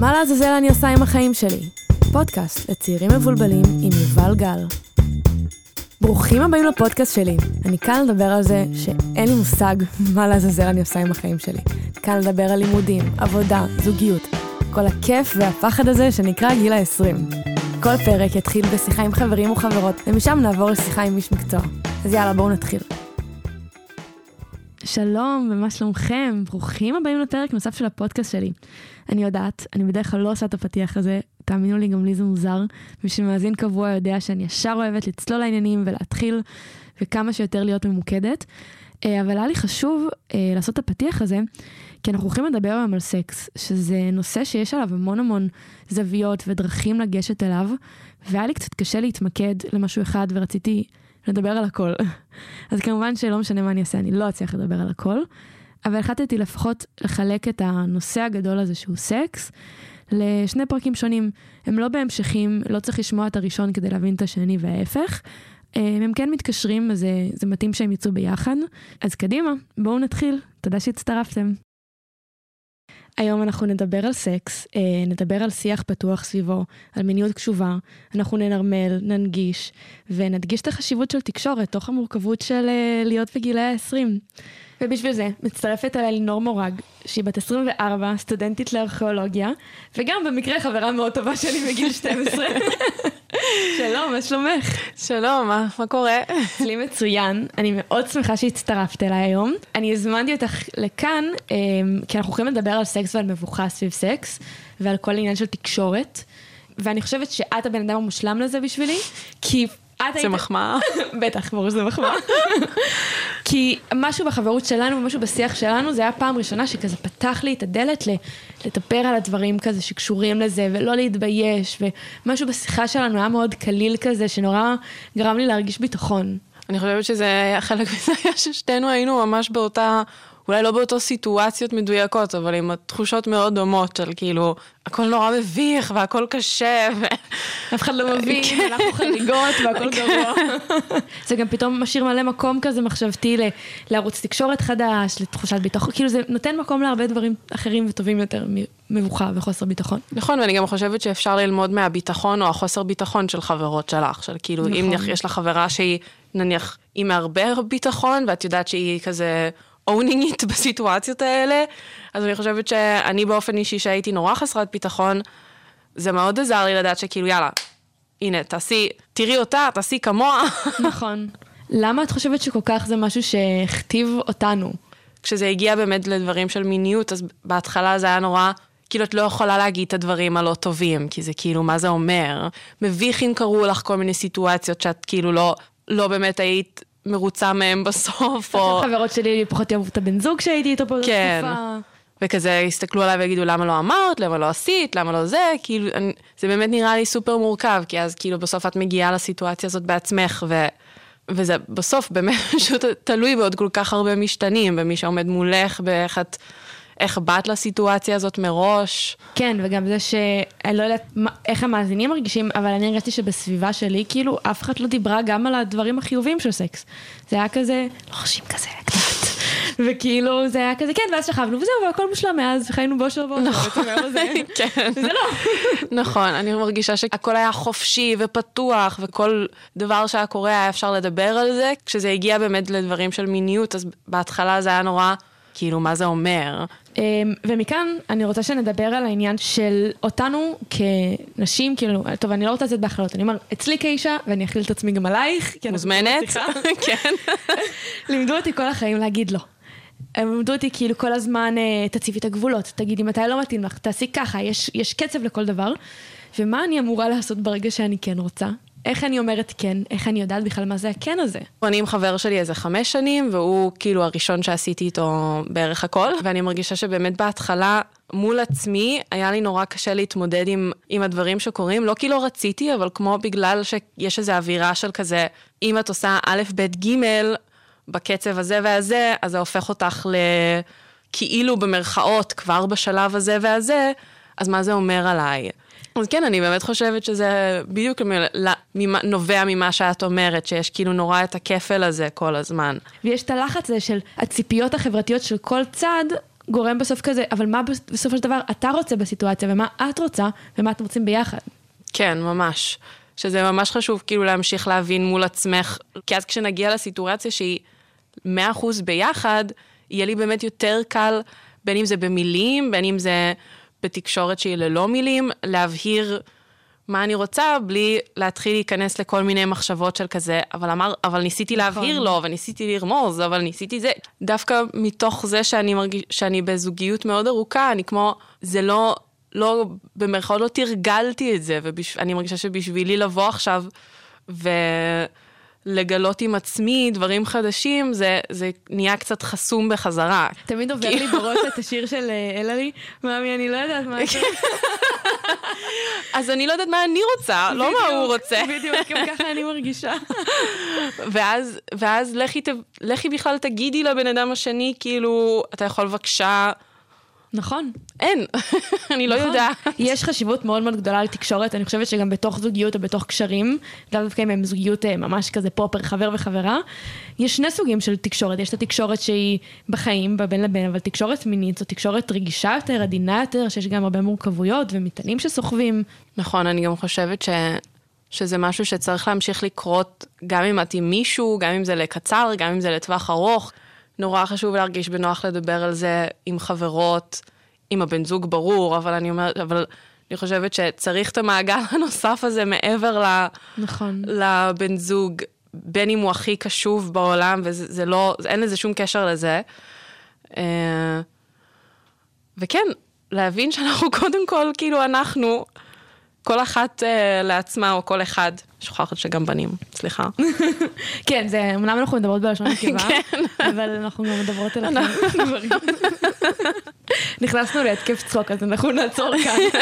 מה לעזאזל אני עושה עם החיים שלי? פודקאסט לצעירים מבולבלים עם יובל גל. ברוכים הבאים לפודקאסט שלי. אני כאן לדבר על זה שאין לי מושג מה לעזאזל אני עושה עם החיים שלי. כאן לדבר על לימודים, עבודה, זוגיות. כל הכיף והפחד הזה שנקרא גיל ה-20. כל פרק יתחיל בשיחה עם חברים וחברות, ומשם נעבור לשיחה עם איש מקצוע. אז יאללה, בואו נתחיל. שלום, ומה שלומכם? ברוכים הבאים לפרק נוסף של הפודקאסט שלי. אני יודעת, אני בדרך כלל לא עושה את הפתיח הזה, תאמינו לי, גם לי זה מוזר. מי שמאזין קבוע יודע שאני ישר אוהבת לצלול לעניינים ולהתחיל, וכמה שיותר להיות ממוקדת. אה, אבל היה לי חשוב אה, לעשות את הפתיח הזה, כי אנחנו הולכים לדבר היום על סקס, שזה נושא שיש עליו המון המון זוויות ודרכים לגשת אליו, והיה לי קצת קשה להתמקד למשהו אחד, ורציתי לדבר על הכל. אז כמובן שלא משנה מה אני אעשה, אני לא אצליח לדבר על הכל, אבל החלטתי לפחות לחלק את הנושא הגדול הזה שהוא סקס, לשני פרקים שונים. הם לא בהמשכים, לא צריך לשמוע את הראשון כדי להבין את השני וההפך. אה, הם כן מתקשרים, אז זה, זה מתאים שהם יצאו ביחד. אז קדימה, בואו נתחיל. תודה שהצטרפתם. היום אנחנו נדבר על סקס, אה, נדבר על שיח פתוח סביבו, על מיניות קשובה, אנחנו ננרמל, ננגיש, ונדגיש את החשיבות של תקשורת, תוך המורכבות של אה, להיות בגילאי ה-20. ובשביל זה מצטרפת אליי לינור מורג, שהיא בת 24, סטודנטית לארכיאולוגיה, וגם במקרה חברה מאוד טובה שלי בגיל 12. שלום, מה שלומך? שלום, מה, מה קורה? אצלי מצוין, אני מאוד שמחה שהצטרפת אליי היום. אני הזמנתי אותך לכאן, אמ, כי אנחנו הולכים לדבר על סקס ועל מבוכה סביב סקס, ועל כל עניין של תקשורת. ואני חושבת שאת הבן אדם המושלם לזה בשבילי, כי זה מחמאה. בטח, ברור שזה מחמאה. כי משהו בחברות שלנו ומשהו בשיח שלנו, זה היה פעם ראשונה שכזה פתח לי את הדלת לדבר על הדברים כזה שקשורים לזה, ולא להתבייש, ומשהו בשיחה שלנו היה מאוד קליל כזה, שנורא גרם לי להרגיש ביטחון. אני חושבת שזה היה חלק מזה, ששתינו היינו ממש באותה אולי לא באותו סיטואציות מדויקות, אבל עם תחושות מאוד דומות של כאילו, הכל נורא מביך והכל קשה. ו... אף אחד לא מבין, כן. אנחנו חריגות והכל כן. גרוע. זה גם פתאום משאיר מלא מקום כזה מחשבתי לערוץ תקשורת חדש, לתחושת ביטחון, כאילו זה נותן מקום להרבה דברים אחרים וטובים יותר מבוכה וחוסר ביטחון. נכון, ואני גם חושבת שאפשר ללמוד מהביטחון או החוסר ביטחון של חברות שלך, של כאילו, נכון. אם יש לך חברה שהיא, נניח, עם הרבה ביטחון, ואת יודעת שהיא כזה... owning it בסיטואציות האלה. אז אני חושבת שאני באופן אישי שהייתי נורא חסרת ביטחון, זה מאוד עזר לי לדעת שכאילו יאללה, הנה, תעשי, תראי אותה, תעשי כמוה. נכון. למה את חושבת שכל כך זה משהו שהכתיב אותנו? כשזה הגיע באמת לדברים של מיניות, אז בהתחלה זה היה נורא, כאילו את לא יכולה להגיד את הדברים הלא טובים, כי זה כאילו, מה זה אומר? מביך אם קרו לך כל מיני סיטואציות שאת כאילו לא, לא באמת היית מרוצה מהם בסוף, או... חברות שלי פחות יאהבו את הבן זוג שהייתי איתו באותה כן. תקופה. וכזה יסתכלו עליי ויגידו למה לא אמרת, למה לא עשית, למה לא זה, כאילו, אני, זה באמת נראה לי סופר מורכב, כי אז כאילו בסוף את מגיעה לסיטואציה הזאת בעצמך, ו, וזה בסוף באמת פשוט תלוי בעוד כל כך הרבה משתנים, במי שעומד מולך, באיך את... איך באת לסיטואציה הזאת מראש. כן, וגם זה שאני לא יודעת מה, איך המאזינים מרגישים, אבל אני הרגשתי שבסביבה שלי, כאילו, אף אחד לא דיברה גם על הדברים החיוביים של סקס. זה היה כזה, לא חשים כזה, קצת. וכאילו, זה היה כזה, כן, ואז שכבנו, וזהו, והכל מושלם מאז, חיינו באושר באושר. נכון, כן. זה לא. נכון, אני מרגישה שהכל היה חופשי ופתוח, וכל דבר שהיה קורה היה אפשר לדבר על זה. כשזה הגיע באמת לדברים של מיניות, אז בהתחלה זה היה נורא... כאילו, מה זה אומר? אמ, ומכאן אני רוצה שנדבר על העניין של אותנו כנשים, כאילו, טוב, אני לא רוצה לצאת בהכללות, אני אומר, אצלי כאישה, ואני אכליל את עצמי גם עלייך, מוזמנת, כן. לימדו אותי כל החיים להגיד לא. הם לימדו אותי כאילו כל הזמן, אה, תציבי את הגבולות, תגידי מתי לא מתאים לך, תעשי ככה, יש, יש קצב לכל דבר. ומה אני אמורה לעשות ברגע שאני כן רוצה? איך אני אומרת כן? איך אני יודעת בכלל מה זה הכן הזה? אני עם חבר שלי איזה חמש שנים, והוא כאילו הראשון שעשיתי איתו בערך הכל, ואני מרגישה שבאמת בהתחלה... מול עצמי, היה לי נורא קשה להתמודד עם, עם הדברים שקורים, לא כי לא רציתי, אבל כמו בגלל שיש איזו אווירה של כזה, אם את עושה א', ב', ג', בקצב הזה והזה, אז זה הופך אותך לכאילו במרכאות כבר בשלב הזה והזה, אז מה זה אומר עליי? אז כן, אני באמת חושבת שזה בדיוק נובע ממה שאת אומרת, שיש כאילו נורא את הכפל הזה כל הזמן. ויש את הלחץ הזה של הציפיות החברתיות של כל צד, גורם בסוף כזה, אבל מה בסופו של דבר אתה רוצה בסיטואציה, ומה את רוצה, ומה אתם רוצים ביחד. כן, ממש. שזה ממש חשוב כאילו להמשיך להבין מול עצמך, כי אז כשנגיע לסיטואציה שהיא 100% ביחד, יהיה לי באמת יותר קל, בין אם זה במילים, בין אם זה בתקשורת שהיא ללא מילים, להבהיר מה אני רוצה, בלי להתחיל להיכנס לכל מיני מחשבות של כזה, אבל, אמר, אבל ניסיתי נכון. להבהיר לו, וניסיתי לרמוז, אבל ניסיתי זה. דווקא מתוך זה שאני, מרגיש, שאני בזוגיות מאוד ארוכה, אני כמו, זה לא, לא, במרכאות לא תרגלתי את זה, ואני מרגישה שבשבילי לבוא עכשיו ולגלות עם עצמי דברים חדשים, זה, זה נהיה קצת חסום בחזרה. תמיד עובר לי בראש את השיר של אה, אלעלי, מאמי, אני לא יודעת מה זה. אז אני לא יודעת מה אני רוצה, לא מה הוא רוצה. בדיוק, גם ככה אני מרגישה. ואז, ואז לכי, לכי בכלל תגידי לבן אדם השני, כאילו, אתה יכול בבקשה... נכון. אין, אני לא נכון. יודעת. יש חשיבות מאוד מאוד גדולה לתקשורת, אני חושבת שגם בתוך זוגיות או בתוך קשרים, לאו דווקא אם הם זוגיות אה, ממש כזה פופר, חבר וחברה, יש שני סוגים של תקשורת, יש את התקשורת שהיא בחיים, בבין לבין, אבל תקשורת מינית זו תקשורת רגישה יותר, עדינה יותר, שיש גם הרבה מורכבויות ומטענים שסוחבים. נכון, אני גם חושבת ש... שזה משהו שצריך להמשיך לקרות, גם אם את עם מישהו, גם אם זה לקצר, גם אם זה לטווח ארוך. נורא חשוב להרגיש בנוח לדבר על זה עם חברות, עם הבן זוג ברור, אבל אני אומרת, אבל אני חושבת שצריך את המעגל הנוסף הזה מעבר ל, נכון. לבן זוג, בין אם הוא הכי קשוב בעולם, וזה לא, אין לזה שום קשר לזה. אה, וכן, להבין שאנחנו קודם כל, כאילו אנחנו, כל אחת uh, לעצמה, או כל אחד. שוכחת שגם בנים, סליחה. כן, זה, אמנם אנחנו מדברות בלשון נקבה, כן. אבל אנחנו גם מדברות על הדברים. נכנסנו להתקף צחוק, אז אנחנו נעצור כאן.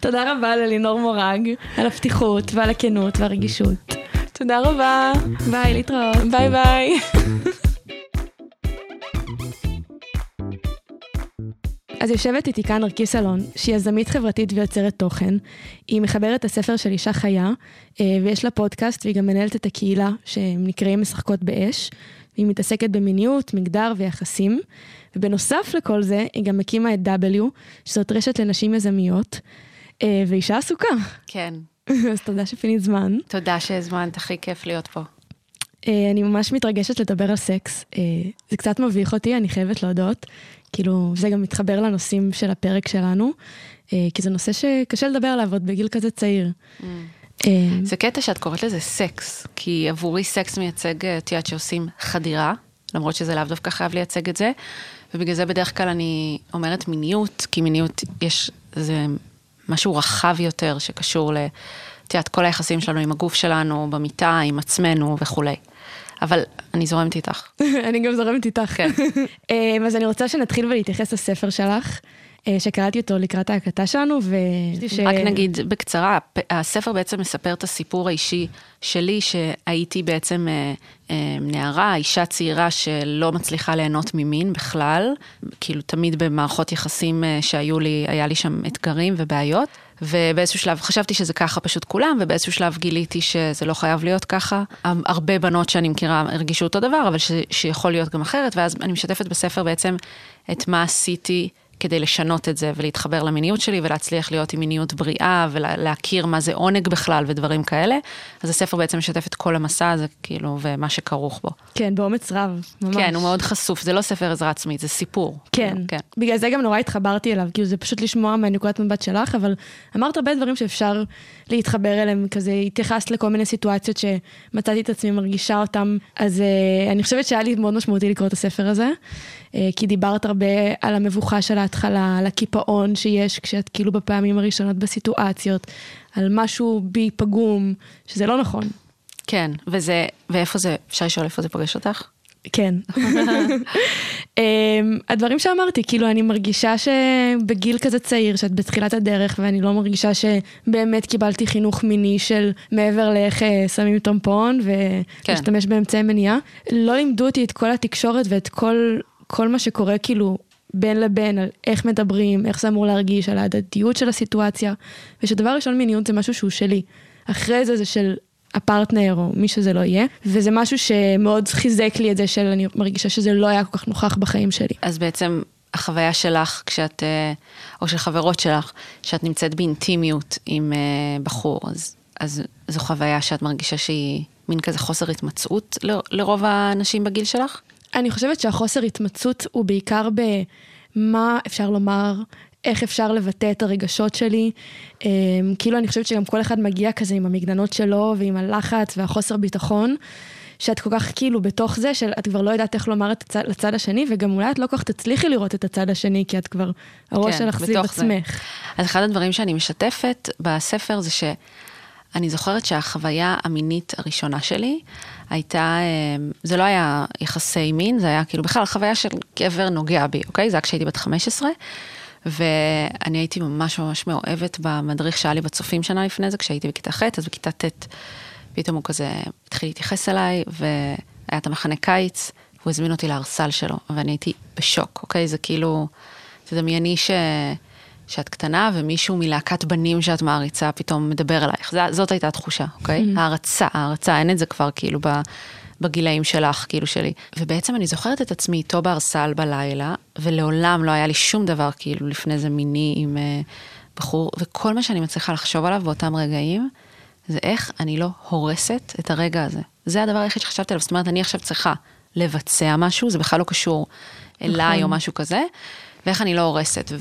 תודה רבה ללינור מורג, על הפתיחות ועל הכנות והרגישות. תודה רבה. ביי, להתראות. ביי ביי. אז יושבת איתי כאן נרקיס אלון, שהיא יזמית חברתית ויוצרת תוכן. היא מחברת הספר של אישה חיה, אה, ויש לה פודקאסט, והיא גם מנהלת את הקהילה, שהם נקראים משחקות באש. והיא מתעסקת במיניות, מגדר ויחסים. ובנוסף לכל זה, היא גם הקימה את W, שזאת רשת לנשים יזמיות, אה, ואישה עסוקה. כן. אז תודה שפינית זמן. תודה שהזמנת, הכי כיף להיות פה. אה, אני ממש מתרגשת לדבר על סקס. זה קצת מביך אותי, אני חייבת להודות. כאילו, זה גם מתחבר לנושאים של הפרק שלנו, אה, כי זה נושא שקשה לדבר עליו עוד בגיל כזה צעיר. Mm. אה, זה קטע שאת קוראת לזה סקס, כי עבורי סקס מייצג, אה, את יודעת שעושים חדירה, למרות שזה לאו דווקא חייב לייצג את זה, ובגלל זה בדרך כלל אני אומרת מיניות, כי מיניות יש, זה משהו רחב יותר שקשור ל... את יודעת, כל היחסים שלנו עם הגוף שלנו, במיטה, עם עצמנו וכולי. אבל אני זורמת איתך. אני גם זורמת איתך. כן. אמ, אז אני רוצה שנתחיל ולהתייחס לספר שלך. אה, שקראתי אותו לקראת ההקלטה שלנו, ו... ש... רק נגיד בקצרה, הספר בעצם מספר את הסיפור האישי שלי, שהייתי בעצם אה, אה, נערה, אישה צעירה שלא מצליחה ליהנות ממין בכלל, כאילו תמיד במערכות יחסים שהיו לי, היה לי שם אתגרים ובעיות. ובאיזשהו שלב חשבתי שזה ככה פשוט כולם, ובאיזשהו שלב גיליתי שזה לא חייב להיות ככה. הרבה בנות שאני מכירה הרגישו אותו דבר, אבל ש, שיכול להיות גם אחרת, ואז אני משתפת בספר בעצם את מה עשיתי. כדי לשנות את זה ולהתחבר למיניות שלי ולהצליח להיות עם מיניות בריאה ולהכיר מה זה עונג בכלל ודברים כאלה. אז הספר בעצם משתף את כל המסע הזה, כאילו, ומה שכרוך בו. כן, באומץ רב, ממש. כן, הוא מאוד חשוף, זה לא ספר עזרה עצמית, זה סיפור. כן, כן. בגלל זה גם נורא התחברתי אליו, כאילו זה פשוט לשמוע מהנקודת מבט שלך, אבל אמרת הרבה דברים שאפשר להתחבר אליהם, כזה התייחסת לכל מיני סיטואציות שמצאתי את עצמי מרגישה אותם, אז uh, אני חושבת שהיה לי מאוד משמעותי לקרוא את הספר הזה. אה, כי דיברת הרבה על המבוכה של ההתחלה, על הקיפאון שיש כשאת כאילו בפעמים הראשונות בסיטואציות, על משהו בי פגום, שזה לא נכון. כן, וזה, ואיפה זה, אפשר לשאול איפה זה פוגש אותך? כן. אמ, הדברים שאמרתי, כאילו אני מרגישה שבגיל כזה צעיר, שאת בתחילת הדרך, ואני לא מרגישה שבאמת קיבלתי חינוך מיני של מעבר לאיך אה, שמים טומפון ולהשתמש כן. באמצעי מניעה, לא לימדו אותי את כל התקשורת ואת כל כל מה שקורה כאילו בין לבין, על איך מדברים, איך זה אמור להרגיש, על ההדדיות של הסיטואציה, ושדבר ראשון מיניות זה משהו שהוא שלי. אחרי זה זה של הפרטנר או מי שזה לא יהיה, וזה משהו שמאוד חיזק לי את זה של אני מרגישה שזה לא היה כל כך נוכח בחיים שלי. אז בעצם החוויה שלך כשאת, אה, או של חברות שלך, שאת נמצאת באינטימיות עם אה, בחור, אז, אז זו חוויה שאת מרגישה שהיא מין כזה חוסר התמצאות לרוב האנשים בגיל שלך? אני חושבת שהחוסר התמצאות הוא בעיקר במה אפשר לומר, איך אפשר לבטא את הרגשות שלי. כאילו אני חושבת שגם כל אחד מגיע כזה עם המגננות שלו ועם הלחץ והחוסר ביטחון. שאת כל כך כאילו בתוך זה, שאת כבר לא יודעת איך לומר את הצד, לצד השני, וגם אולי את לא כל כך תצליחי לראות את הצד השני, כי את כבר, הראש כן, שלך סביב עצמך. אז אחד הדברים שאני משתפת בספר זה שאני זוכרת שהחוויה המינית הראשונה שלי הייתה, אה, זה לא היה יחסי מין, זה היה כאילו בכלל חוויה של גבר נוגע בי, אוקיי? זה היה כשהייתי בת 15. ואני הייתי ממש ממש מאוהבת במדריך שהיה לי בצופים שנה לפני זה, כשהייתי בכיתה ח', אז בכיתה ט' פתאום הוא כזה התחיל להתייחס אליי, והיה את המחנה קיץ, הוא הזמין אותי לארסל שלו, ואני הייתי בשוק, אוקיי? זה כאילו, תדמייני ש... שאת קטנה ומישהו מלהקת בנים שאת מעריצה פתאום מדבר אלייך. זאת, זאת הייתה התחושה, אוקיי? Mm-hmm. הערצה, הערצה, אין את זה כבר כאילו בגילאים שלך, כאילו שלי. ובעצם אני זוכרת את עצמי איתו בארסל בלילה, ולעולם לא היה לי שום דבר כאילו לפני זה מיני עם uh, בחור, וכל מה שאני מצליחה לחשוב עליו באותם רגעים, זה איך אני לא הורסת את הרגע הזה. זה הדבר היחיד שחשבתי עליו, זאת אומרת, אני עכשיו צריכה לבצע משהו, זה בכלל לא קשור אליי נכון. או משהו כזה, ואיך אני לא הורסת.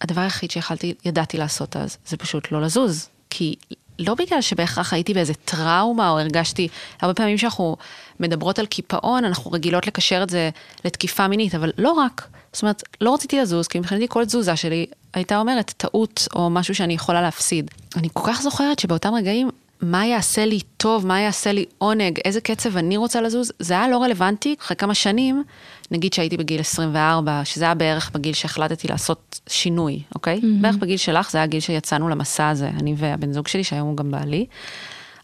והדבר היחיד שיכלתי, ידעתי לעשות אז, זה פשוט לא לזוז. כי לא בגלל שבהכרח הייתי באיזה טראומה או הרגשתי, הרבה פעמים שאנחנו מדברות על קיפאון, אנחנו רגילות לקשר את זה לתקיפה מינית, אבל לא רק. זאת אומרת, לא רציתי לזוז, כי מבחינתי כל תזוזה שלי הייתה אומרת טעות או משהו שאני יכולה להפסיד. אני כל כך זוכרת שבאותם רגעים, מה יעשה לי טוב, מה יעשה לי עונג, איזה קצב אני רוצה לזוז, זה היה לא רלוונטי. אחרי כמה שנים, נגיד שהייתי בגיל 24, שזה היה בערך בגיל שהחלטתי לעשות שינוי, אוקיי? Mm-hmm. בערך בגיל שלך, זה היה הגיל שיצאנו למסע הזה, אני והבן זוג שלי, שהיום הוא גם בעלי.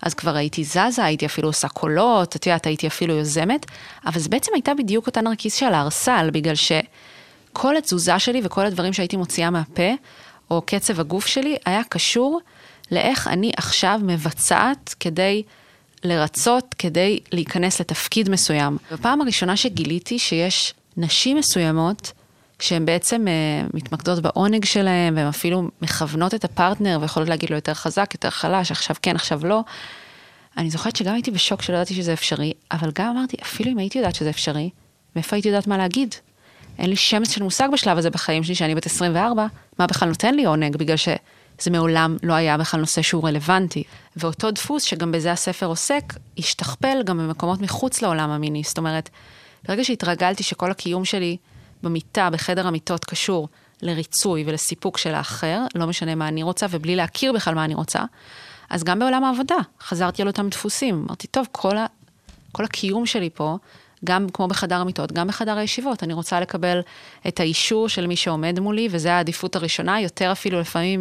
אז כבר הייתי זזה, הייתי אפילו עושה קולות, את יודעת, הייתי אפילו יוזמת, אבל זה בעצם הייתה בדיוק אותה נרקיס של הארסל, בגלל ש... כל התזוזה שלי וכל הדברים שהייתי מוציאה מהפה, או קצב הגוף שלי, היה קשור לאיך אני עכשיו מבצעת כדי לרצות, כדי להיכנס לתפקיד מסוים. בפעם הראשונה שגיליתי שיש נשים מסוימות, שהן בעצם uh, מתמקדות בעונג שלהן, והן אפילו מכוונות את הפרטנר ויכולות להגיד לו יותר חזק, יותר חלש, עכשיו כן, עכשיו לא. אני זוכרת שגם הייתי בשוק שלא ידעתי שזה אפשרי, אבל גם אמרתי, אפילו אם הייתי יודעת שזה אפשרי, מאיפה הייתי יודעת מה להגיד? אין לי שמץ של מושג בשלב הזה בחיים שלי, שאני בת 24, מה בכלל נותן לי עונג, בגלל שזה מעולם לא היה בכלל נושא שהוא רלוונטי. ואותו דפוס, שגם בזה הספר עוסק, השתכפל גם במקומות מחוץ לעולם המיני. זאת אומרת, ברגע שהתרגלתי שכל הקיום שלי במיטה, בחדר המיטות, קשור לריצוי ולסיפוק של האחר, לא משנה מה אני רוצה, ובלי להכיר בכלל מה אני רוצה, אז גם בעולם העבודה חזרתי על אותם דפוסים. אמרתי, טוב, כל, ה... כל הקיום שלי פה גם כמו בחדר המיטות, גם בחדר הישיבות. אני רוצה לקבל את האישור של מי שעומד מולי, וזו העדיפות הראשונה, יותר אפילו לפעמים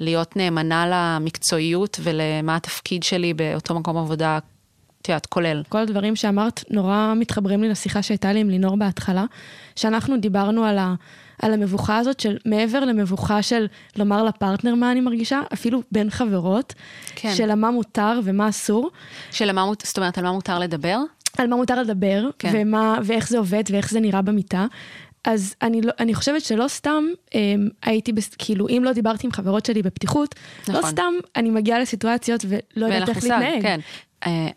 מלהיות נאמנה למקצועיות ולמה התפקיד שלי באותו מקום עבודה, את יודעת, כולל. כל הדברים שאמרת נורא מתחברים לי לשיחה שהייתה לי עם לינור בהתחלה, שאנחנו דיברנו על ה... על המבוכה הזאת של מעבר למבוכה של לומר לפרטנר מה אני מרגישה, אפילו בין חברות, כן. של מה מותר ומה אסור. של מה, זאת אומרת, על מה מותר לדבר? על מה מותר לדבר, כן. ומה, ואיך זה עובד ואיך זה נראה במיטה. אז אני, לא, אני חושבת שלא סתם אה, הייתי, בס, כאילו, אם לא דיברתי עם חברות שלי בפתיחות, לא נכון. לא סתם אני מגיעה לסיטואציות ולא יודעת איך להתנהג. כן. אה,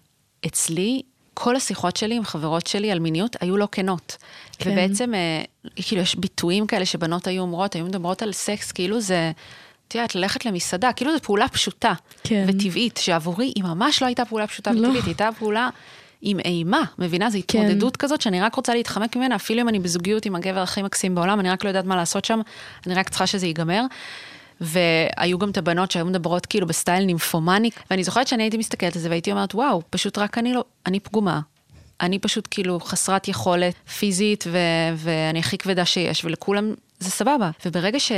אצלי, כל השיחות שלי עם חברות שלי על מיניות היו לא כנות. כן. ובעצם, אה, כאילו, יש ביטויים כאלה שבנות היו אומרות, היו מדברות על סקס, כאילו זה... את יודעת, ללכת למסעדה, כאילו זו פעולה פשוטה כן. וטבעית, שעבורי היא ממש לא הייתה פעולה פשוטה לא. וטבעית, היא הייתה פעולה עם אימה, מבינה? זו כן. התמודדות כן. כזאת שאני רק רוצה להתחמק ממנה, אפילו אם אני בזוגיות עם הגבר הכי מקסים בעולם, אני רק לא יודעת מה לעשות שם, אני רק צריכה שזה ייגמר. והיו גם את הבנות שהיו מדברות כאילו בסטייל נימפומני, ואני זוכרת שאני הייתי מסתכלת על זה והייתי אומרת, וואו, פשוט רק אני לא, אני פגומה. אני פשוט כאילו חסרת יכולת פיזית, ו- ואני הכי כבדה שיש, ולכולם זה סבבה. וברגע ש...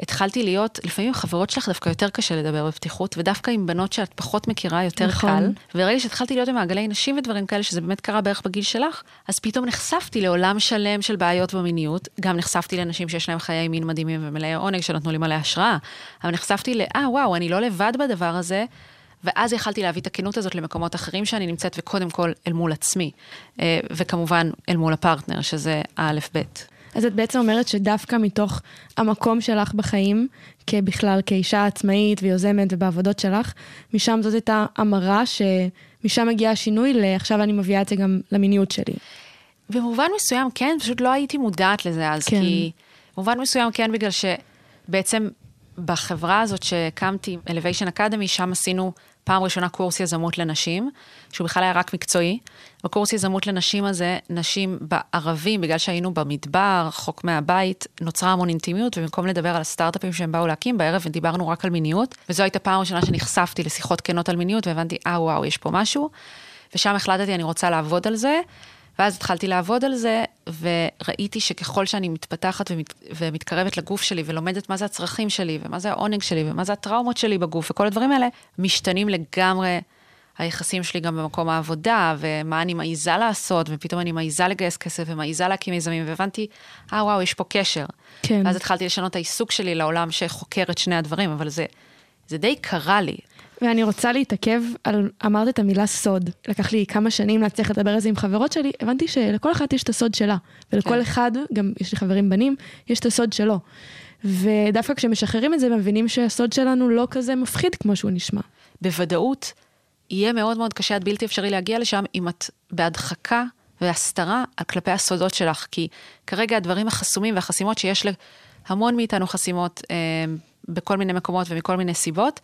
התחלתי להיות, לפעמים עם חברות שלך דווקא יותר קשה לדבר בפתיחות, ודווקא עם בנות שאת פחות מכירה יותר נכון. קל. וברגע שהתחלתי להיות במעגלי נשים ודברים כאלה, שזה באמת קרה בערך בגיל שלך, אז פתאום נחשפתי לעולם שלם של בעיות במיניות. גם נחשפתי לנשים שיש להם חיי מין מדהימים ומלאי עונג שנתנו לי מלא השראה. אבל נחשפתי ל, אה, וואו, אני לא לבד בדבר הזה. ואז יכלתי להביא את הכנות הזאת למקומות אחרים שאני נמצאת, וקודם כל אל מול עצמי, אה, וכמובן אל מול הפרטנר, שזה האלף-בית. אז את בעצם אומרת שדווקא מתוך המקום שלך בחיים, כבכלל, כאישה עצמאית ויוזמת ובעבודות שלך, משם זאת הייתה המרה שמשם מגיע השינוי לעכשיו אני מביאה את זה גם למיניות שלי. במובן מסוים כן, פשוט לא הייתי מודעת לזה אז, כן. כי... במובן מסוים כן, בגלל שבעצם בחברה הזאת שהקמתי, Elevation Academy, שם עשינו פעם ראשונה קורס יזמות לנשים, שהוא בכלל היה רק מקצועי. בקורס יזמות לנשים הזה, נשים בערבים, בגלל שהיינו במדבר, רחוק מהבית, נוצרה המון אינטימיות, ובמקום לדבר על הסטארט-אפים שהם באו להקים, בערב דיברנו רק על מיניות, וזו הייתה פעם ראשונה שנחשפתי לשיחות כנות על מיניות, והבנתי, אה, וואו, יש פה משהו. ושם החלטתי, אני רוצה לעבוד על זה. ואז התחלתי לעבוד על זה, וראיתי שככל שאני מתפתחת ומת, ומתקרבת לגוף שלי, ולומדת מה זה הצרכים שלי, ומה זה העונג שלי, ומה זה הטראומות שלי בגוף, וכל הדברים האלה, משתנים לגמרי היחסים שלי גם במקום העבודה, ומה אני מעיזה לעשות, ופתאום אני מעיזה לגייס כסף, ומעיזה להקים מיזמים, והבנתי, אה, וואו, יש פה קשר. כן. ואז התחלתי לשנות את העיסוק שלי לעולם שחוקר את שני הדברים, אבל זה, זה די קרה לי. ואני רוצה להתעכב על, אמרת את המילה סוד. לקח לי כמה שנים להצליח לדבר על זה עם חברות שלי, הבנתי שלכל אחת יש את הסוד שלה. ולכל כן. אחד, גם יש לי חברים בנים, יש את הסוד שלו. ודווקא כשמשחררים את זה, מבינים שהסוד שלנו לא כזה מפחיד כמו שהוא נשמע. בוודאות יהיה מאוד מאוד קשה עד בלתי אפשרי להגיע לשם אם את בהדחקה והסתרה כלפי הסודות שלך, כי כרגע הדברים החסומים והחסימות שיש להמון מאיתנו חסימות אה, בכל מיני מקומות ומכל מיני סיבות,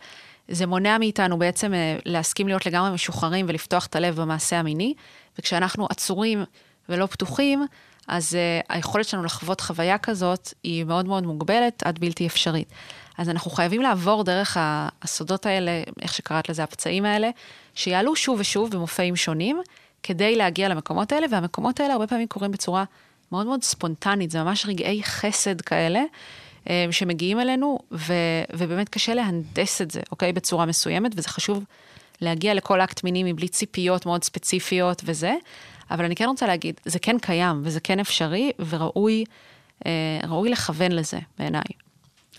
זה מונע מאיתנו בעצם אה, להסכים להיות לגמרי משוחררים ולפתוח את הלב במעשה המיני, וכשאנחנו עצורים ולא פתוחים, אז uh, היכולת שלנו לחוות חוויה כזאת היא מאוד מאוד מוגבלת עד בלתי אפשרית. אז אנחנו חייבים לעבור דרך הסודות האלה, איך שקראת לזה, הפצעים האלה, שיעלו שוב ושוב במופעים שונים, כדי להגיע למקומות האלה, והמקומות האלה הרבה פעמים קורים בצורה מאוד מאוד ספונטנית, זה ממש רגעי חסד כאלה, שמגיעים אלינו, ו- ובאמת קשה להנדס את זה, אוקיי? בצורה מסוימת, וזה חשוב להגיע לכל אקט מיני מבלי ציפיות מאוד ספציפיות וזה. אבל אני כן רוצה להגיד, זה כן קיים וזה כן אפשרי, וראוי אה, ראוי לכוון לזה, בעיניי.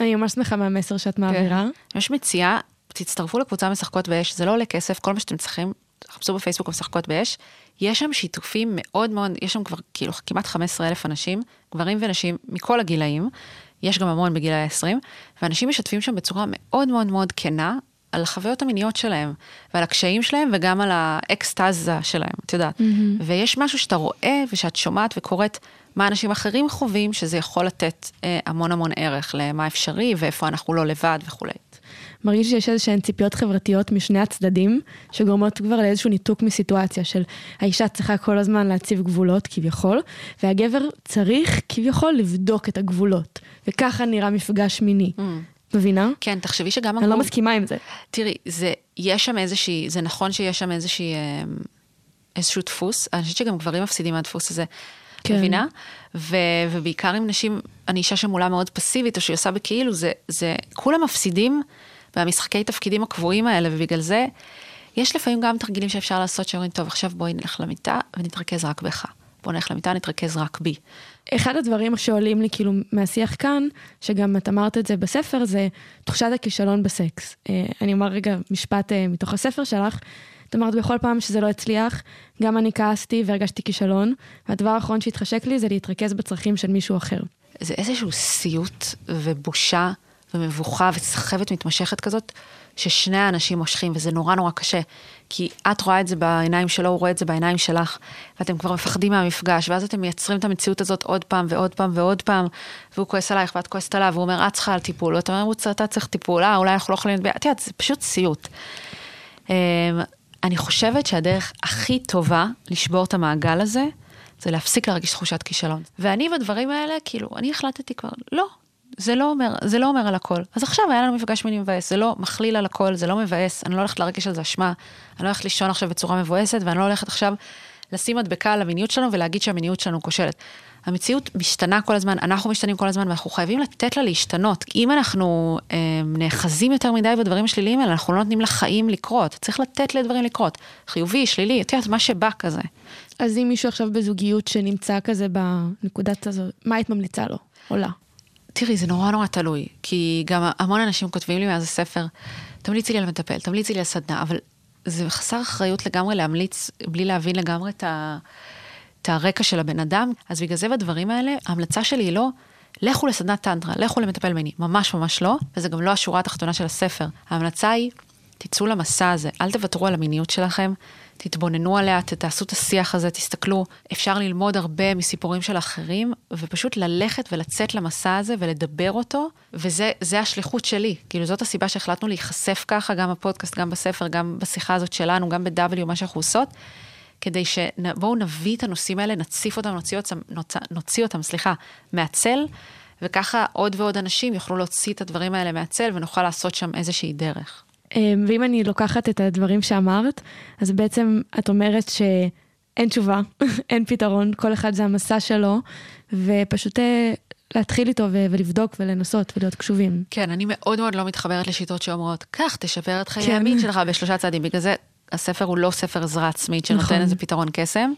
אני ממש שמחה מהמסר שאת מעבירה. אני ממש מציעה, תצטרפו לקבוצה משחקות באש, זה לא עולה כסף, כל מה שאתם צריכים, תחפשו בפייסבוק משחקות באש. יש שם שיתופים מאוד מאוד, יש שם כבר כאילו כמעט 15 אלף אנשים, גברים ונשים מכל הגילאים, יש גם המון בגיל ה-20, ואנשים משתפים שם בצורה מאוד מאוד מאוד כנה על החוויות המיניות שלהם, ועל הקשיים שלהם, וגם על האקסטזה שלהם, את יודעת. Mm-hmm. ויש משהו שאתה רואה ושאת שומעת וקוראת מה אנשים אחרים חווים, שזה יכול לתת אה, המון המון ערך למה אפשרי ואיפה אנחנו לא לבד וכולי. מרגיש שיש איזשהן ציפיות חברתיות משני הצדדים, שגורמות כבר לאיזשהו ניתוק מסיטואציה של האישה צריכה כל הזמן להציב גבולות כביכול, והגבר צריך כביכול לבדוק את הגבולות. וככה נראה מפגש מיני. Mm. מבינה? כן, תחשבי שגם... אני לא מסכימה עם זה. תראי, זה, יש שם איזושהי, זה נכון שיש שם איזושהי, איזשהו דפוס, אני חושבת שגם גברים מפסידים מהדפוס הזה. כן. מבינה? ו, ובעיקר עם נשים, אני אישה שמולה מאוד פסיבית, או שהיא עושה בכאילו, זה, זה, כולם מפסידים מהמשחקי תפקידים הקבועים האלה, ובגלל זה, יש לפעמים גם תרגילים שאפשר לעשות, שאומרים, טוב, עכשיו בואי נלך למיטה ונתרכז רק בך. בוא נלך למיטה, נתרכז רק בי. אחד הדברים שעולים לי כאילו מהשיח כאן, שגם את אמרת את זה בספר, זה תחושת הכישלון בסקס. אני אומר רגע משפט מתוך הספר שלך. את אמרת בכל פעם שזה לא הצליח, גם אני כעסתי והרגשתי כישלון, והדבר האחרון שהתחשק לי זה להתרכז בצרכים של מישהו אחר. זה איזשהו סיוט ובושה ומבוכה וסחבת מתמשכת כזאת, ששני האנשים מושכים, וזה נורא נורא קשה. כי את רואה את זה בעיניים שלו, הוא רואה את זה בעיניים שלך, ואתם כבר מפחדים מהמפגש, ואז אתם מייצרים את המציאות הזאת עוד פעם ועוד פעם ועוד פעם, והוא כועס עלייך ואת כועסת עליו, והוא אומר, את צריכה על טיפול, ואתה אומר, אתה צריך טיפול, אה, אולי אנחנו לא יכולים... את יודעת, זה פשוט סיוט. אני חושבת שהדרך הכי טובה לשבור את המעגל הזה, זה להפסיק להרגיש תחושת כישלון. ואני בדברים האלה, כאילו, אני החלטתי כבר, לא, זה לא אומר, זה לא אומר על הכל. אז עכשיו היה לנו מפגש מיני מבאס, זה לא מכליל על הכל, זה לא מבאס, אני לא הולכת להרגיש על זה אשמה, אני לא הולכת לישון עכשיו בצורה מבואסת, ואני לא הולכת עכשיו לשים מדבקה על המיניות שלנו ולהגיד שהמיניות שלנו כושלת. המציאות משתנה כל הזמן, אנחנו משתנים כל הזמן, ואנחנו חייבים לתת לה להשתנות. אם אנחנו אה, נאחזים יותר מדי בדברים השליליים האלה, אנחנו לא נותנים לחיים לקרות. צריך לתת לדברים לקרות. חיובי, שלילי, את יודעת, מה שבא כזה. אז אם מישהו עכשיו בזוגיות שנמצא כזה בנקודת הזו, מה היית ממליצה לו? או לה? תראי, זה נורא נורא תלוי, כי גם המון אנשים כותבים לי מאז הספר, תמליצי לי על מטפל, תמליצי לי על סדנה, אבל זה חסר אחריות לגמרי להמליץ בלי להבין לגמרי את ה... את הרקע של הבן אדם, אז בגלל זה בדברים האלה, ההמלצה שלי היא לא, לכו לסדנת טנטרה, לכו למטפל מיני, ממש ממש לא, וזה גם לא השורה התחתונה של הספר. ההמלצה היא, תצאו למסע הזה, אל תוותרו על המיניות שלכם, תתבוננו עליה, תעשו את השיח הזה, תסתכלו. אפשר ללמוד הרבה מסיפורים של אחרים, ופשוט ללכת ולצאת למסע הזה ולדבר אותו, וזה השליחות שלי. כאילו, זאת הסיבה שהחלטנו להיחשף ככה, גם בפודקאסט, גם בספר, גם בשיחה הזאת שלנו, גם ב-W, מה שאנחנו עושות. כדי שבואו נביא את הנושאים האלה, נציף אותם, נוציא אותם, נוציא, נוציא אותם, סליחה, מהצל, וככה עוד ועוד אנשים יוכלו להוציא את הדברים האלה מהצל ונוכל לעשות שם איזושהי דרך. אמ, ואם אני לוקחת את הדברים שאמרת, אז בעצם את אומרת שאין תשובה, אין פתרון, כל אחד זה המסע שלו, ופשוט אה, להתחיל איתו ולבדוק ולנסות ולהיות קשובים. כן, אני מאוד מאוד לא מתחברת לשיטות שאומרות, קח, תשפר את חיי כן. המין שלך בשלושה צעדים. בגלל זה הספר הוא לא ספר עזרה עצמית שנותן נכון. איזה פתרון קסם.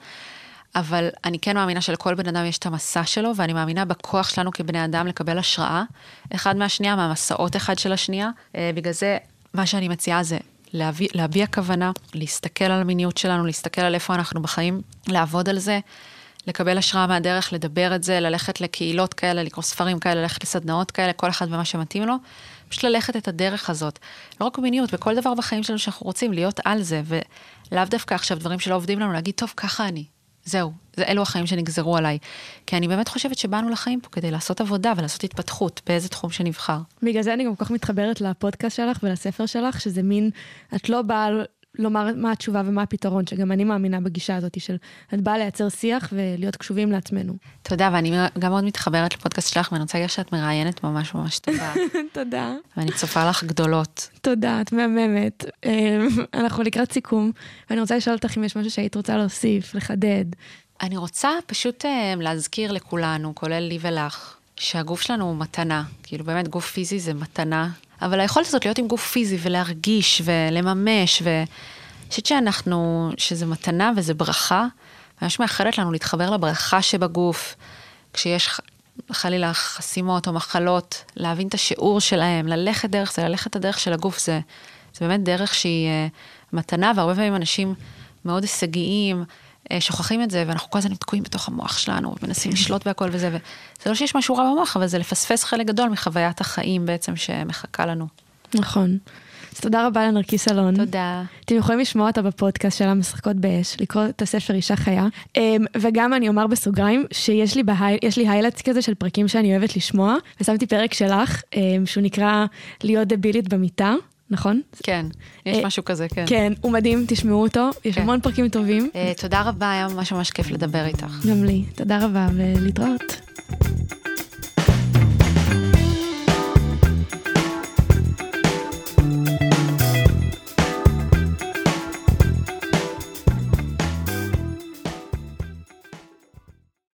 אבל אני כן מאמינה שלכל בן אדם יש את המסע שלו, ואני מאמינה בכוח שלנו כבני אדם לקבל השראה אחד מהשנייה, מהמסעות אחד של השנייה. אה, בגלל זה מה שאני מציעה זה להביא, להביע כוונה, להסתכל על המיניות שלנו, להסתכל על איפה אנחנו בחיים, לעבוד על זה, לקבל השראה מהדרך, לדבר את זה, ללכת לקהילות כאלה, לקרוא ספרים כאלה, ללכת לסדנאות כאלה, כל אחד ומה שמתאים לו. פשוט ללכת את הדרך הזאת. לא רק במיניות, בכל דבר בחיים שלנו שאנחנו רוצים, להיות על זה, ולאו דווקא עכשיו דברים שלא עובדים לנו, להגיד, טוב, ככה אני, זהו, זה אלו החיים שנגזרו עליי. כי אני באמת חושבת שבאנו לחיים פה כדי לעשות עבודה ולעשות התפתחות באיזה תחום שנבחר. בגלל זה אני גם כל כך מתחברת לפודקאסט שלך ולספר שלך, שזה מין, את לא באה לומר מה התשובה ומה הפתרון, שגם אני מאמינה בגישה הזאת של את באה לייצר שיח ולהיות קשובים לעצמנו. תודה, ואני גם מאוד מתחברת לפודקאסט שלך, ואני רוצה להגיד שאת מראיינת ממש ממש טובה. תודה. ואני צופה לך גדולות. תודה, את מהממת. אמ, אנחנו לקראת סיכום, ואני רוצה לשאול אותך אם יש משהו שהיית רוצה להוסיף, לחדד. אני רוצה פשוט אמ, להזכיר לכולנו, כולל לי ולך, שהגוף שלנו הוא מתנה. כאילו באמת גוף פיזי זה מתנה. אבל היכולת הזאת להיות עם גוף פיזי ולהרגיש ולממש, ואני חושבת שאנחנו, שזה מתנה וזה ברכה, ממש מאחלת לנו להתחבר לברכה שבגוף, כשיש חלילה חסימות או מחלות, להבין את השיעור שלהם, ללכת דרך זה, ללכת את הדרך של הגוף, זה, זה באמת דרך שהיא uh, מתנה, והרבה פעמים אנשים מאוד הישגיים, שוכחים את זה, ואנחנו כל הזמן תקועים בתוך המוח שלנו, ומנסים לשלוט בהכל וזה, וזה לא שיש משהו רע במוח, אבל זה לפספס חלק גדול מחוויית החיים בעצם שמחכה לנו. נכון. אז תודה רבה לנרקיס אלון. תודה. אתם יכולים לשמוע אותה בפודקאסט שלה משחקות באש, לקרוא את הספר אישה חיה. אמ, וגם אני אומר בסוגריים, שיש לי, בהי, לי highlights כזה של פרקים שאני אוהבת לשמוע, ושמתי פרק שלך, אמ, שהוא נקרא להיות דבילית במיטה. נכון? כן, יש אה, משהו כזה, כן. כן, הוא מדהים, תשמעו אותו, יש כן. המון פרקים טובים. אה, תודה רבה, היה ממש ממש כיף לדבר איתך. גם לי, תודה רבה ולהתראות.